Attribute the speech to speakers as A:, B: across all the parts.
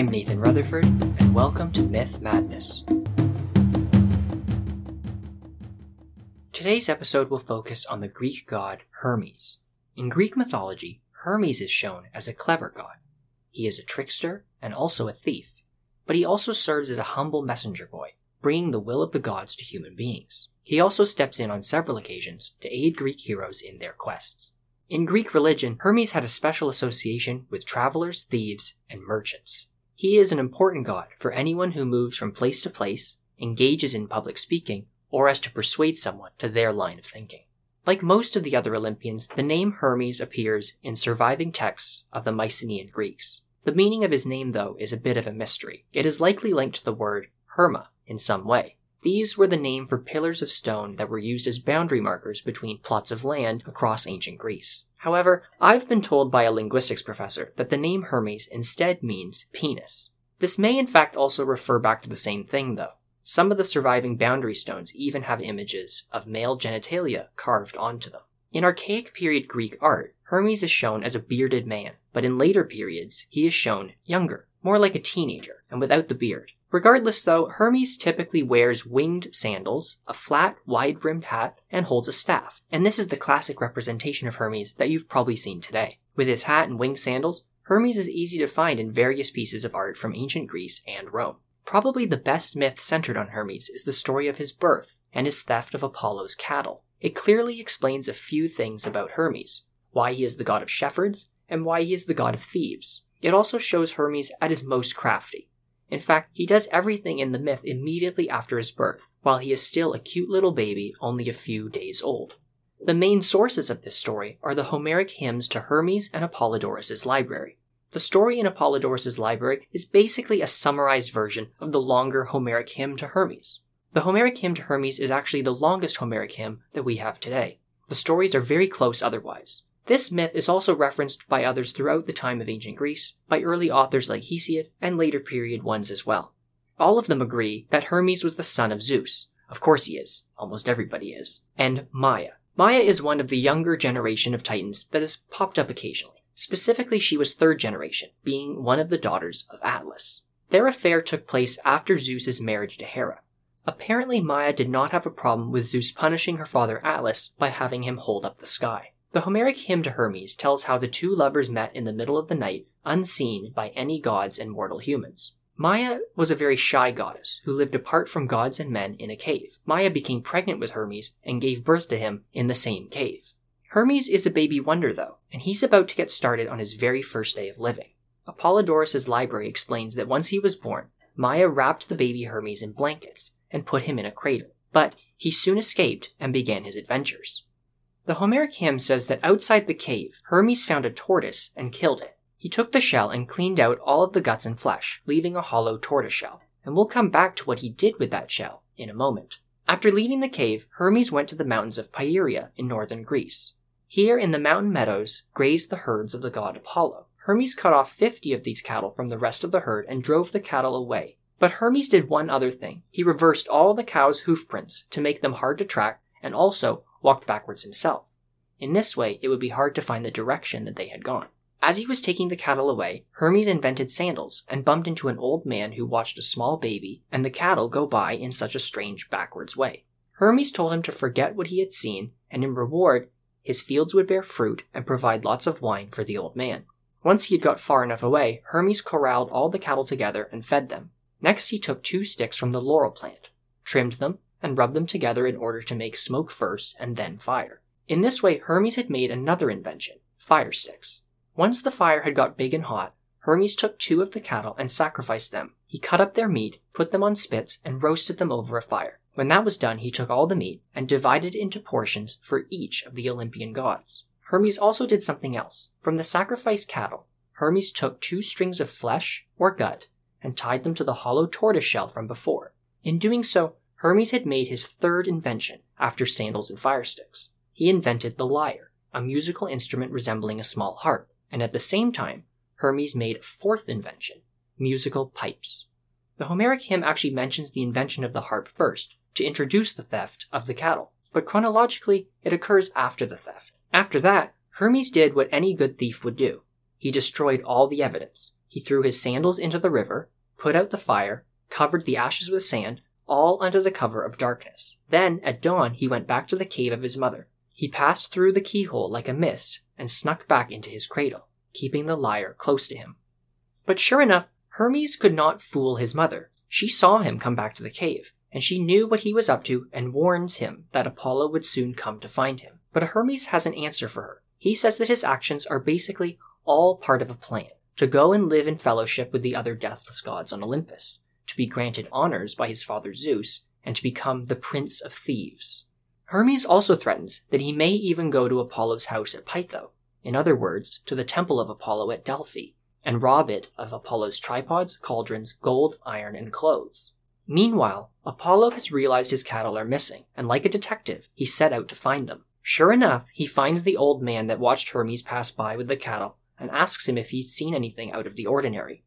A: I'm Nathan Rutherford, and welcome to Myth Madness. Today's episode will focus on the Greek god Hermes. In Greek mythology, Hermes is shown as a clever god. He is a trickster and also a thief, but he also serves as a humble messenger boy, bringing the will of the gods to human beings. He also steps in on several occasions to aid Greek heroes in their quests. In Greek religion, Hermes had a special association with travelers, thieves, and merchants. He is an important god for anyone who moves from place to place, engages in public speaking, or has to persuade someone to their line of thinking. Like most of the other Olympians, the name Hermes appears in surviving texts of the Mycenaean Greeks. The meaning of his name, though, is a bit of a mystery. It is likely linked to the word Herma in some way. These were the name for pillars of stone that were used as boundary markers between plots of land across ancient Greece. However, I've been told by a linguistics professor that the name Hermes instead means penis. This may in fact also refer back to the same thing, though. Some of the surviving boundary stones even have images of male genitalia carved onto them. In archaic period Greek art, Hermes is shown as a bearded man, but in later periods, he is shown younger, more like a teenager, and without the beard. Regardless, though, Hermes typically wears winged sandals, a flat, wide brimmed hat, and holds a staff. And this is the classic representation of Hermes that you've probably seen today. With his hat and winged sandals, Hermes is easy to find in various pieces of art from ancient Greece and Rome. Probably the best myth centered on Hermes is the story of his birth and his theft of Apollo's cattle. It clearly explains a few things about Hermes why he is the god of shepherds, and why he is the god of thieves. It also shows Hermes at his most crafty. In fact, he does everything in the myth immediately after his birth, while he is still a cute little baby only a few days old. The main sources of this story are the Homeric hymns to Hermes and Apollodorus's library. The story in Apollodorus's library is basically a summarized version of the longer Homeric hymn to Hermes. The Homeric hymn to Hermes is actually the longest Homeric hymn that we have today. The stories are very close otherwise. This myth is also referenced by others throughout the time of ancient Greece, by early authors like Hesiod, and later period ones as well. All of them agree that Hermes was the son of Zeus. Of course he is. Almost everybody is. And Maya. Maya is one of the younger generation of Titans that has popped up occasionally. Specifically, she was third generation, being one of the daughters of Atlas. Their affair took place after Zeus's marriage to Hera. Apparently, Maya did not have a problem with Zeus punishing her father Atlas by having him hold up the sky. The Homeric hymn to Hermes tells how the two lovers met in the middle of the night, unseen by any gods and mortal humans. Maya was a very shy goddess who lived apart from gods and men in a cave. Maya became pregnant with Hermes and gave birth to him in the same cave. Hermes is a baby wonder though, and he's about to get started on his very first day of living. Apollodorus' library explains that once he was born, Maya wrapped the baby Hermes in blankets and put him in a cradle, but he soon escaped and began his adventures. The Homeric hymn says that outside the cave, Hermes found a tortoise and killed it. He took the shell and cleaned out all of the guts and flesh, leaving a hollow tortoise shell. And we'll come back to what he did with that shell in a moment. After leaving the cave, Hermes went to the mountains of Pieria in northern Greece. Here in the mountain meadows grazed the herds of the god Apollo. Hermes cut off 50 of these cattle from the rest of the herd and drove the cattle away. But Hermes did one other thing. He reversed all the cows' hoof prints to make them hard to track and also walked backwards himself. In this way, it would be hard to find the direction that they had gone. As he was taking the cattle away, Hermes invented sandals and bumped into an old man who watched a small baby and the cattle go by in such a strange backwards way. Hermes told him to forget what he had seen, and in reward, his fields would bear fruit and provide lots of wine for the old man. Once he had got far enough away, Hermes corralled all the cattle together and fed them. Next, he took two sticks from the laurel plant, trimmed them, and rub them together in order to make smoke first and then fire. In this way, Hermes had made another invention, fire sticks. Once the fire had got big and hot, Hermes took two of the cattle and sacrificed them. He cut up their meat, put them on spits, and roasted them over a fire. When that was done, he took all the meat and divided it into portions for each of the Olympian gods. Hermes also did something else. From the sacrificed cattle, Hermes took two strings of flesh or gut and tied them to the hollow tortoise shell from before. In doing so, Hermes had made his third invention after sandals and fire sticks. He invented the lyre, a musical instrument resembling a small harp, and at the same time, Hermes made a fourth invention, musical pipes. The Homeric hymn actually mentions the invention of the harp first, to introduce the theft of the cattle, but chronologically, it occurs after the theft. After that, Hermes did what any good thief would do. He destroyed all the evidence. he threw his sandals into the river, put out the fire, covered the ashes with sand, all under the cover of darkness. Then, at dawn, he went back to the cave of his mother. He passed through the keyhole like a mist and snuck back into his cradle, keeping the lyre close to him. But sure enough, Hermes could not fool his mother. She saw him come back to the cave, and she knew what he was up to and warns him that Apollo would soon come to find him. But Hermes has an answer for her. He says that his actions are basically all part of a plan to go and live in fellowship with the other deathless gods on Olympus, to be granted honors by his father Zeus, and to become the prince of thieves. Hermes also threatens that he may even go to Apollo's house at Pytho, in other words, to the temple of Apollo at Delphi, and rob it of Apollo's tripods, cauldrons, gold, iron, and clothes. Meanwhile, Apollo has realized his cattle are missing, and like a detective, he set out to find them. Sure enough, he finds the old man that watched Hermes pass by with the cattle and asks him if he's seen anything out of the ordinary.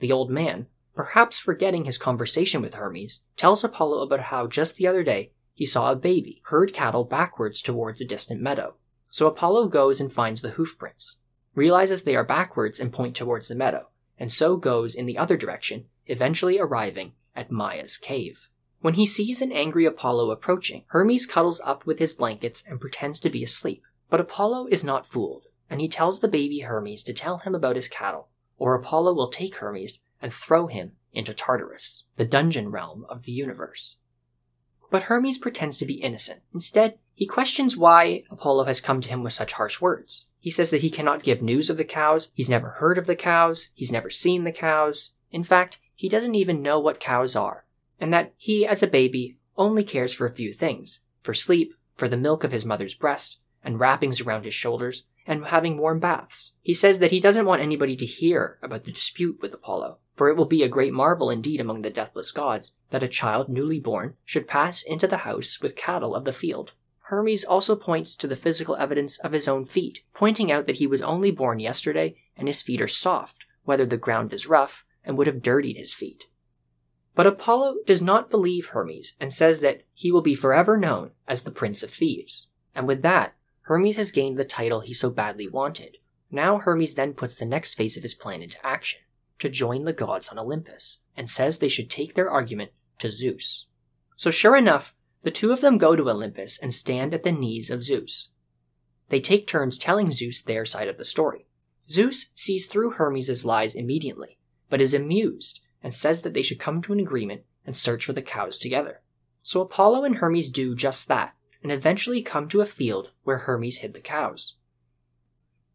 A: The old man, perhaps forgetting his conversation with Hermes, tells Apollo about how just the other day he saw a baby herd cattle backwards towards a distant meadow. So Apollo goes and finds the hoof prints, realizes they are backwards and point towards the meadow, and so goes in the other direction, eventually arriving at Maya's cave. When he sees an angry Apollo approaching, Hermes cuddles up with his blankets and pretends to be asleep. But Apollo is not fooled, and he tells the baby Hermes to tell him about his cattle, or Apollo will take Hermes and throw him into Tartarus, the dungeon realm of the universe. But Hermes pretends to be innocent. Instead, he questions why Apollo has come to him with such harsh words. He says that he cannot give news of the cows, he's never heard of the cows, he's never seen the cows. In fact, he doesn't even know what cows are, and that he, as a baby, only cares for a few things for sleep, for the milk of his mother's breast, and wrappings around his shoulders, and having warm baths. He says that he doesn't want anybody to hear about the dispute with Apollo, for it will be a great marvel indeed among the deathless gods that a child newly born should pass into the house with cattle of the field. Hermes also points to the physical evidence of his own feet, pointing out that he was only born yesterday and his feet are soft, whether the ground is rough, and would have dirtied his feet. But Apollo does not believe Hermes and says that he will be forever known as the Prince of Thieves. And with that, Hermes has gained the title he so badly wanted. Now Hermes then puts the next phase of his plan into action to join the gods on Olympus and says they should take their argument to Zeus. So sure enough, the two of them go to Olympus and stand at the knees of Zeus. They take turns telling Zeus their side of the story. Zeus sees through Hermes' lies immediately, but is amused and says that they should come to an agreement and search for the cows together. So Apollo and Hermes do just that, and eventually come to a field where Hermes hid the cows.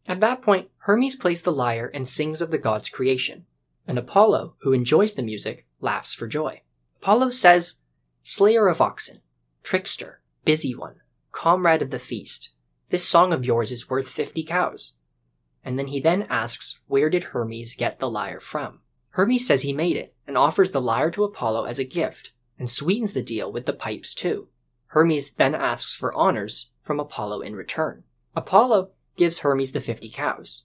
A: At that point, Hermes plays the lyre and sings of the god's creation, and Apollo, who enjoys the music, laughs for joy. Apollo says, Slayer of oxen, trickster, busy one, comrade of the feast, this song of yours is worth fifty cows. And then he then asks, where did Hermes get the lyre from? Hermes says he made it and offers the lyre to Apollo as a gift and sweetens the deal with the pipes too. Hermes then asks for honors from Apollo in return. Apollo gives Hermes the 50 cows.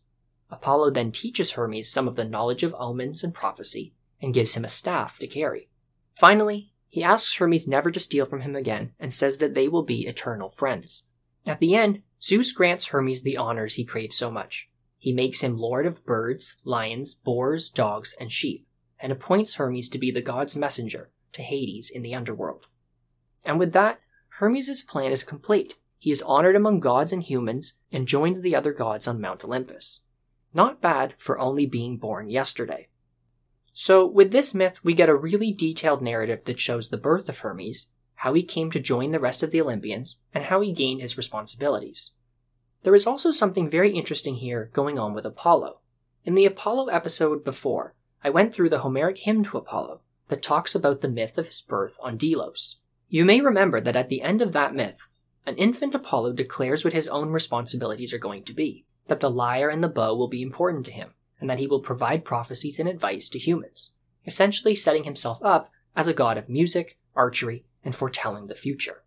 A: Apollo then teaches Hermes some of the knowledge of omens and prophecy and gives him a staff to carry. Finally, he asks Hermes never to steal from him again and says that they will be eternal friends. At the end, Zeus grants Hermes the honors he craves so much. He makes him lord of birds, lions, boars, dogs, and sheep, and appoints Hermes to be the god's messenger to Hades in the underworld. And with that, Hermes' plan is complete. He is honored among gods and humans and joins the other gods on Mount Olympus. Not bad for only being born yesterday. So, with this myth, we get a really detailed narrative that shows the birth of Hermes, how he came to join the rest of the Olympians, and how he gained his responsibilities. There is also something very interesting here going on with Apollo. In the Apollo episode before, I went through the Homeric hymn to Apollo that talks about the myth of his birth on Delos. You may remember that at the end of that myth, an infant Apollo declares what his own responsibilities are going to be, that the lyre and the bow will be important to him, and that he will provide prophecies and advice to humans, essentially setting himself up as a god of music, archery, and foretelling the future.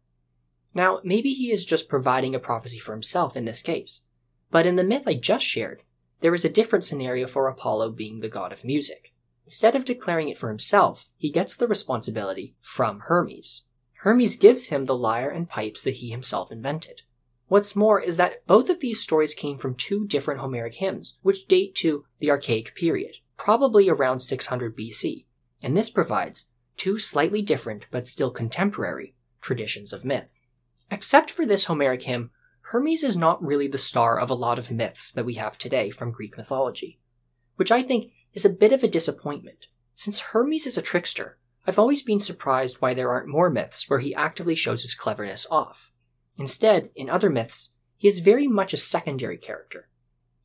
A: Now, maybe he is just providing a prophecy for himself in this case, but in the myth I just shared, there is a different scenario for Apollo being the god of music. Instead of declaring it for himself, he gets the responsibility from Hermes. Hermes gives him the lyre and pipes that he himself invented. What's more is that both of these stories came from two different Homeric hymns, which date to the Archaic period. probably around 600 BC, and this provides two slightly different but still contemporary traditions of myth. Except for this Homeric hymn, Hermes is not really the star of a lot of myths that we have today from Greek mythology, which I think is a bit of a disappointment. Since Hermes is a trickster, I've always been surprised why there aren't more myths where he actively shows his cleverness off. Instead, in other myths, he is very much a secondary character.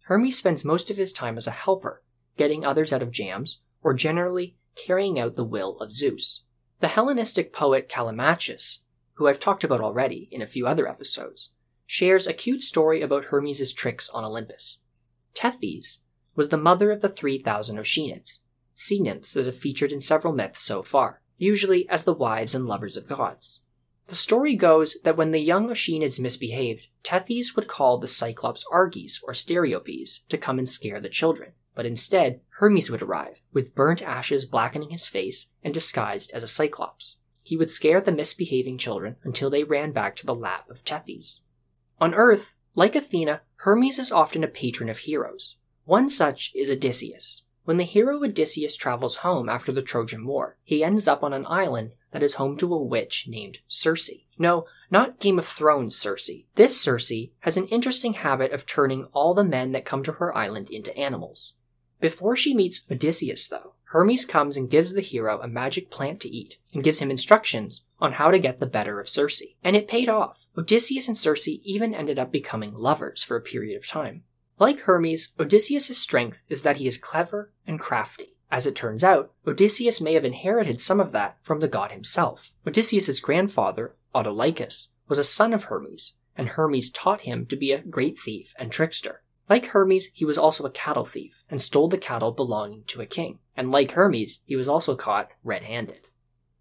A: Hermes spends most of his time as a helper, getting others out of jams, or generally carrying out the will of Zeus. The Hellenistic poet Callimachus, who I've talked about already in a few other episodes, shares a cute story about Hermes' tricks on Olympus. Tethys was the mother of the 3,000 Oceanids, sea nymphs that have featured in several myths so far, usually as the wives and lovers of gods. The story goes that when the young Oceanids misbehaved, Tethys would call the Cyclops Arges or Steropes to come and scare the children. But instead, Hermes would arrive, with burnt ashes blackening his face and disguised as a Cyclops. He would scare the misbehaving children until they ran back to the lap of Tethys. On Earth, like Athena, Hermes is often a patron of heroes. One such is Odysseus. When the hero Odysseus travels home after the Trojan War, he ends up on an island that is home to a witch named Circe. No, not Game of Thrones Circe. This Circe has an interesting habit of turning all the men that come to her island into animals. Before she meets Odysseus, though, Hermes comes and gives the hero a magic plant to eat and gives him instructions on how to get the better of Circe. And it paid off. Odysseus and Circe even ended up becoming lovers for a period of time. Like Hermes, Odysseus' strength is that he is clever and crafty. As it turns out, Odysseus may have inherited some of that from the god himself. Odysseus' grandfather, Autolycus, was a son of Hermes, and Hermes taught him to be a great thief and trickster. Like Hermes, he was also a cattle thief and stole the cattle belonging to a king. And like Hermes, he was also caught red handed.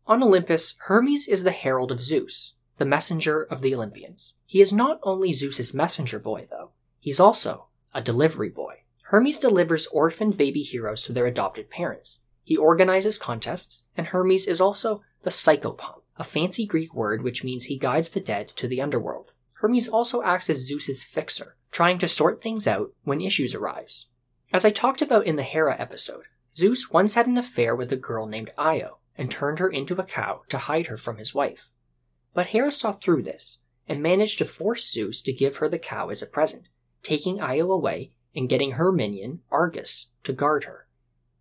A: On Olympus, Hermes is the herald of Zeus, the messenger of the Olympians. He is not only Zeus's messenger boy, though, he's also a delivery boy. Hermes delivers orphaned baby heroes to their adopted parents. He organizes contests, and Hermes is also the psychopomp, a fancy Greek word which means he guides the dead to the underworld. Hermes also acts as Zeus's fixer, trying to sort things out when issues arise. As I talked about in the Hera episode, Zeus once had an affair with a girl named Io and turned her into a cow to hide her from his wife. But Hera saw through this and managed to force Zeus to give her the cow as a present, taking Io away and getting her minion, Argus, to guard her.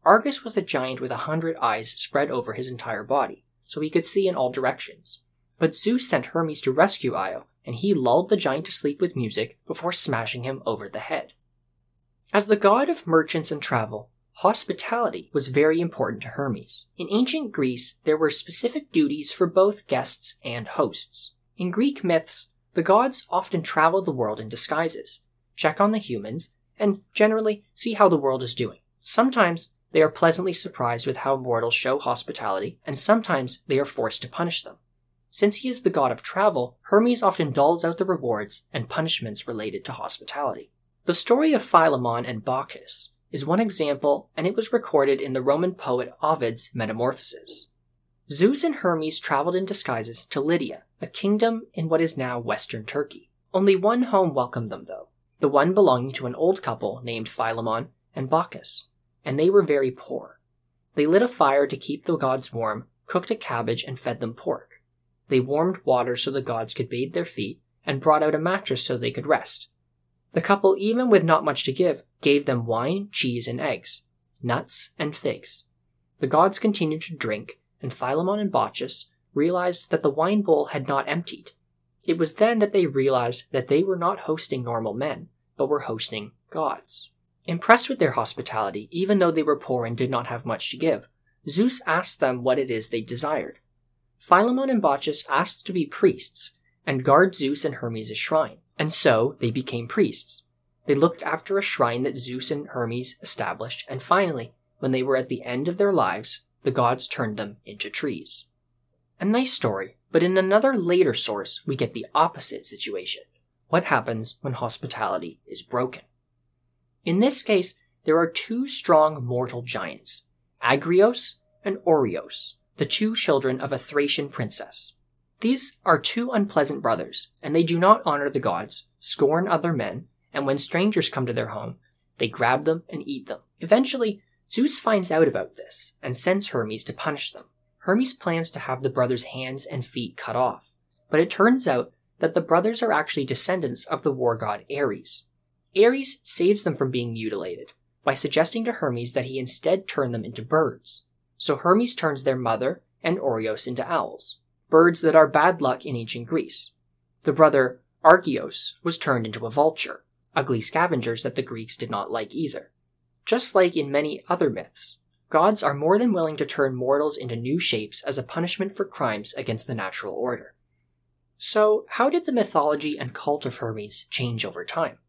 A: Argus was the giant with a hundred eyes spread over his entire body, so he could see in all directions. But Zeus sent Hermes to rescue Io and he lulled the giant to sleep with music before smashing him over the head. As the god of merchants and travel, hospitality was very important to Hermes. In ancient Greece, there were specific duties for both guests and hosts. In Greek myths, the gods often traveled the world in disguises, check on the humans, and generally see how the world is doing. Sometimes they are pleasantly surprised with how mortals show hospitality, and sometimes they are forced to punish them. Since he is the god of travel, Hermes often doles out the rewards and punishments related to hospitality. The story of Philemon and Baucis is one example, and it was recorded in the Roman poet Ovid's Metamorphoses. Zeus and Hermes traveled in disguises to Lydia, a kingdom in what is now western Turkey. Only one home welcomed them, though, the one belonging to an old couple named Philemon and Baucis, and they were very poor. They lit a fire to keep the gods warm, cooked a cabbage, and fed them pork. They warmed water so the gods could bathe their feet, and brought out a mattress so they could rest. The couple, even with not much to give, gave them wine, cheese, and eggs, nuts, and figs. The gods continued to drink, and Philemon and Baucis realized that the wine bowl had not emptied. It was then that they realized that they were not hosting normal men, but were hosting gods. Impressed with their hospitality, even though they were poor and did not have much to give, Zeus asked them what it is they desired. Philemon and Baucis asked to be priests and guard Zeus and Hermes' shrine, and so they became priests. They looked after a shrine that Zeus and Hermes established, and finally, when they were at the end of their lives, the gods turned them into trees. A nice story, but in another later source, we get the opposite situation. What happens when hospitality is broken? In this case, there are two strong mortal giants, Agrios and Oreos, the two children of a Thracian princess. These are two unpleasant brothers, and they do not honor the gods, scorn other men, and when strangers come to their home, they grab them and eat them. Eventually, Zeus finds out about this and sends Hermes to punish them. Hermes plans to have the brothers' hands and feet cut off, but it turns out that the brothers are actually descendants of the war god Ares. Ares saves them from being mutilated by suggesting to Hermes that he instead turn them into birds. So Hermes turns their mother and Oreos into owls, birds that are bad luck in ancient Greece. The brother Agrios was turned into a vulture, ugly scavengers that the Greeks did not like either. Just like in many other myths, gods are more than willing to turn mortals into new shapes as a punishment for crimes against the natural order. So, how did the mythology and cult of Hermes change over time?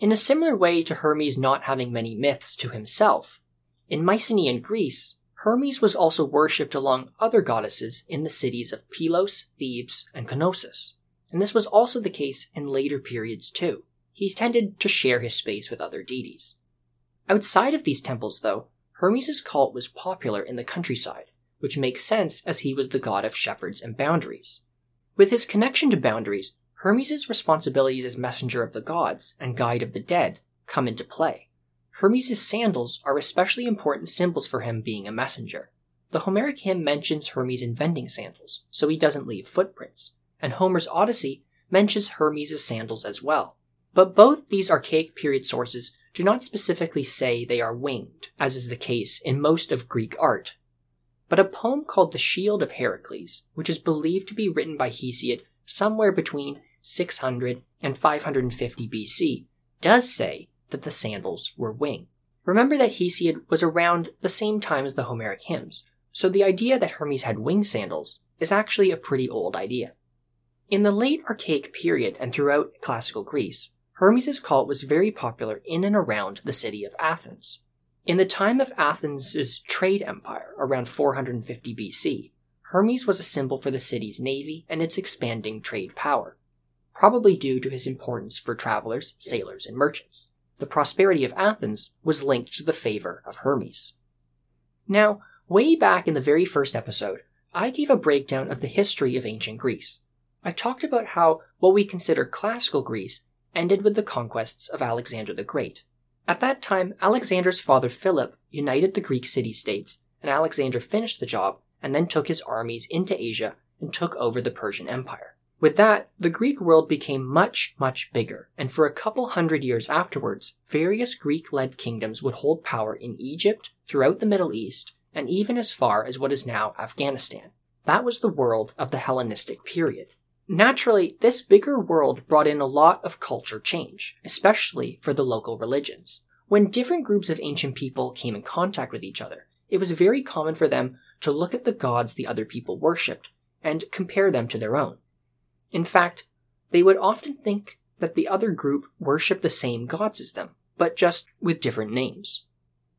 A: In a similar way to Hermes not having many myths to himself, in Mycenaean Greece, Hermes was also worshipped along other goddesses in the cities of Pylos, Thebes, and Knossos. And this was also the case in later periods too. He tended to share his space with other deities. Outside of these temples, though, Hermes' cult was popular in the countryside, which makes sense as he was the god of shepherds and boundaries. With his connection to boundaries, Hermes' responsibilities as messenger of the gods and guide of the dead come into play. Hermes' sandals are especially important symbols for him being a messenger. The Homeric hymn mentions Hermes inventing sandals, so he doesn't leave footprints, and Homer's Odyssey mentions Hermes' sandals as well. But both these archaic period sources do not specifically say they are winged, as is the case in most of Greek art. But a poem called The Shield of Heracles, which is believed to be written by Hesiod somewhere between 600 and 550 BC, does say that the sandals were winged. Remember that Hesiod was around the same time as the Homeric hymns, so the idea that Hermes had wing sandals is actually a pretty old idea. In the late Archaic period and throughout classical Greece, Hermes' cult was very popular in and around the city of Athens. In the time of Athens' trade empire, around 450 BC, Hermes was a symbol for the city's navy and its expanding trade power probably due to his importance for travelers, sailors, and merchants. The prosperity of Athens was linked to the favor of Hermes. Now, way back in the very first episode, I gave a breakdown of the history of ancient Greece. I talked about how what we consider classical Greece ended with the conquests of Alexander the Great. At that time, Alexander's father Philip united the Greek city states, and Alexander finished the job and then took his armies into Asia and took over the Persian Empire. With that, the Greek world became much, much bigger, and for a couple hundred years afterwards, various Greek led kingdoms would hold power in Egypt, throughout the Middle East, and even as far as what is now Afghanistan. That was the world of the Hellenistic period. Naturally, this bigger world brought in a lot of culture change, especially for the local religions. When different groups of ancient people came in contact with each other, it was very common for them to look at the gods the other people worshipped and compare them to their own. In fact, they would often think that the other group worshipped the same gods as them, but just with different names.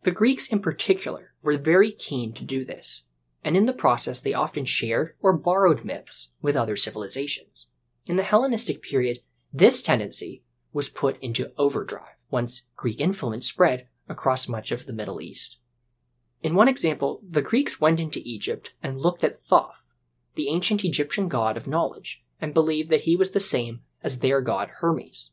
A: The Greeks in particular were very keen to do this, and in the process they often shared or borrowed myths with other civilizations. In the Hellenistic period, this tendency was put into overdrive once Greek influence spread across much of the Middle East. In one example, the Greeks went into Egypt and looked at Thoth, the ancient Egyptian god of knowledge, and believed that he was the same as their god Hermes.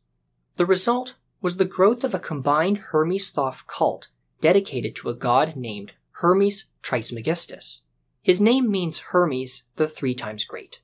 A: The result was the growth of a combined Hermes Thoth cult dedicated to a god named Hermes Trismegistus. His name means Hermes, the three times great.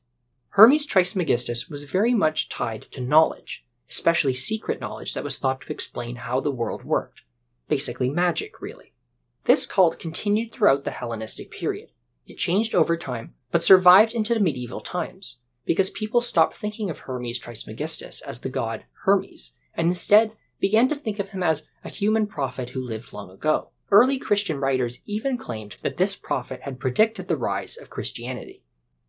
A: Hermes Trismegistus was very much tied to knowledge, especially secret knowledge that was thought to explain how the world worked. Basically, magic, really. This cult continued throughout the Hellenistic period. It changed over time, but survived into the medieval times because people stopped thinking of Hermes Trismegistus as the god Hermes, and instead began to think of him as a human prophet who lived long ago. Early Christian writers even claimed that this prophet had predicted the rise of Christianity.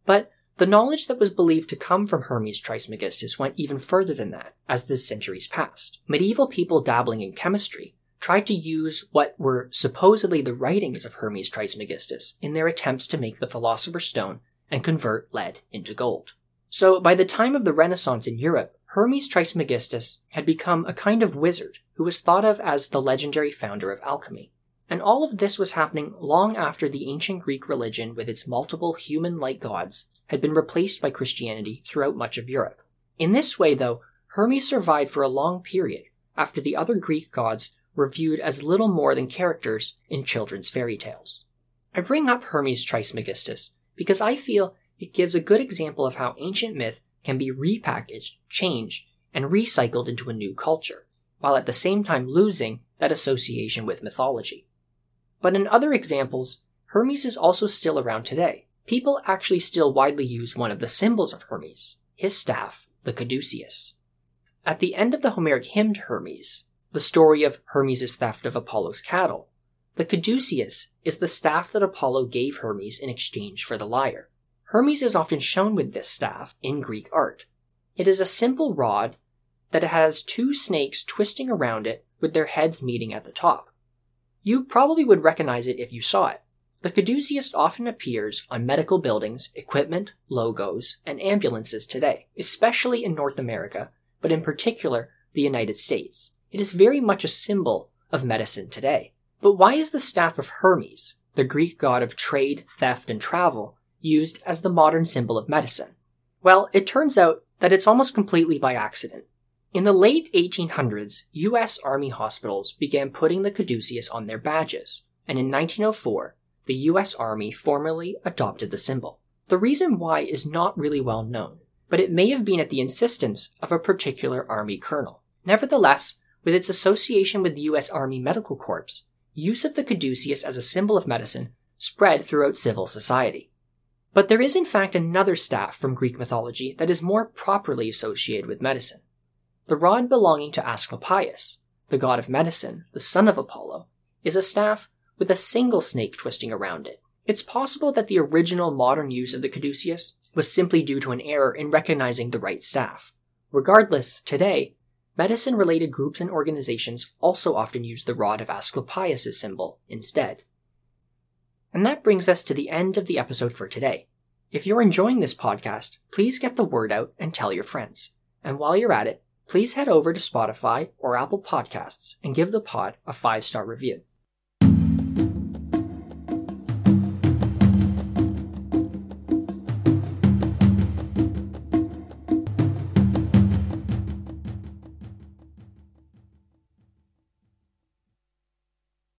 A: But the knowledge that was believed to come from Hermes Trismegistus went even further than that as the centuries passed. Medieval people dabbling in chemistry tried to use what were supposedly the writings of Hermes Trismegistus in their attempts to make the Philosopher's Stone and convert lead into gold. So, by the time of the Renaissance in Europe, Hermes Trismegistus had become a kind of wizard who was thought of as the legendary founder of alchemy. And all of this was happening long after the ancient Greek religion with its multiple human like gods had been replaced by Christianity throughout much of Europe. In this way, though, Hermes survived for a long period after the other Greek gods were viewed as little more than characters in children's fairy tales. I bring up Hermes Trismegistus because I feel it gives a good example of how ancient myth can be repackaged, changed, and recycled into a new culture, while at the same time losing that association with mythology. But in other examples, Hermes is also still around today. People actually still widely use one of the symbols of Hermes, his staff, the caduceus. At the end of the Homeric hymn to Hermes, the story of Hermes' theft of Apollo's cattle, the caduceus is the staff that Apollo gave Hermes in exchange for the lyre. Hermes is often shown with this staff in Greek art. It is a simple rod that has two snakes twisting around it with their heads meeting at the top. You probably would recognize it if you saw it. The caduceus often appears on medical buildings, equipment, logos, and ambulances today, especially in North America, but in particular the United States. It is very much a symbol of medicine today. But why is the staff of Hermes, the Greek god of trade, theft, and travel, used as the modern symbol of medicine? Well, it turns out that it's almost completely by accident. In the late 1800s, US Army hospitals began putting the caduceus on their badges, and in 1904, the US Army formally adopted the symbol. The reason why is not really well known, but it may have been at the insistence of a particular Army colonel. Nevertheless, with its association with the US Army Medical Corps, use of the caduceus as a symbol of medicine spread throughout civil society. But there is in fact another staff from Greek mythology that is more properly associated with medicine. The rod belonging to Asclepius, the god of medicine, the son of Apollo, is a staff with a single snake twisting around it. It's possible that the original modern use of the caduceus was simply due to an error in recognizing the right staff. Regardless, today, medicine related groups and organizations also often use the rod of Asclepius' symbol instead. And that brings us to the end of the episode for today. If you're enjoying this podcast, please get the word out and tell your friends. And while you're at it, please head over to Spotify or Apple Podcasts and give the pod a five star review.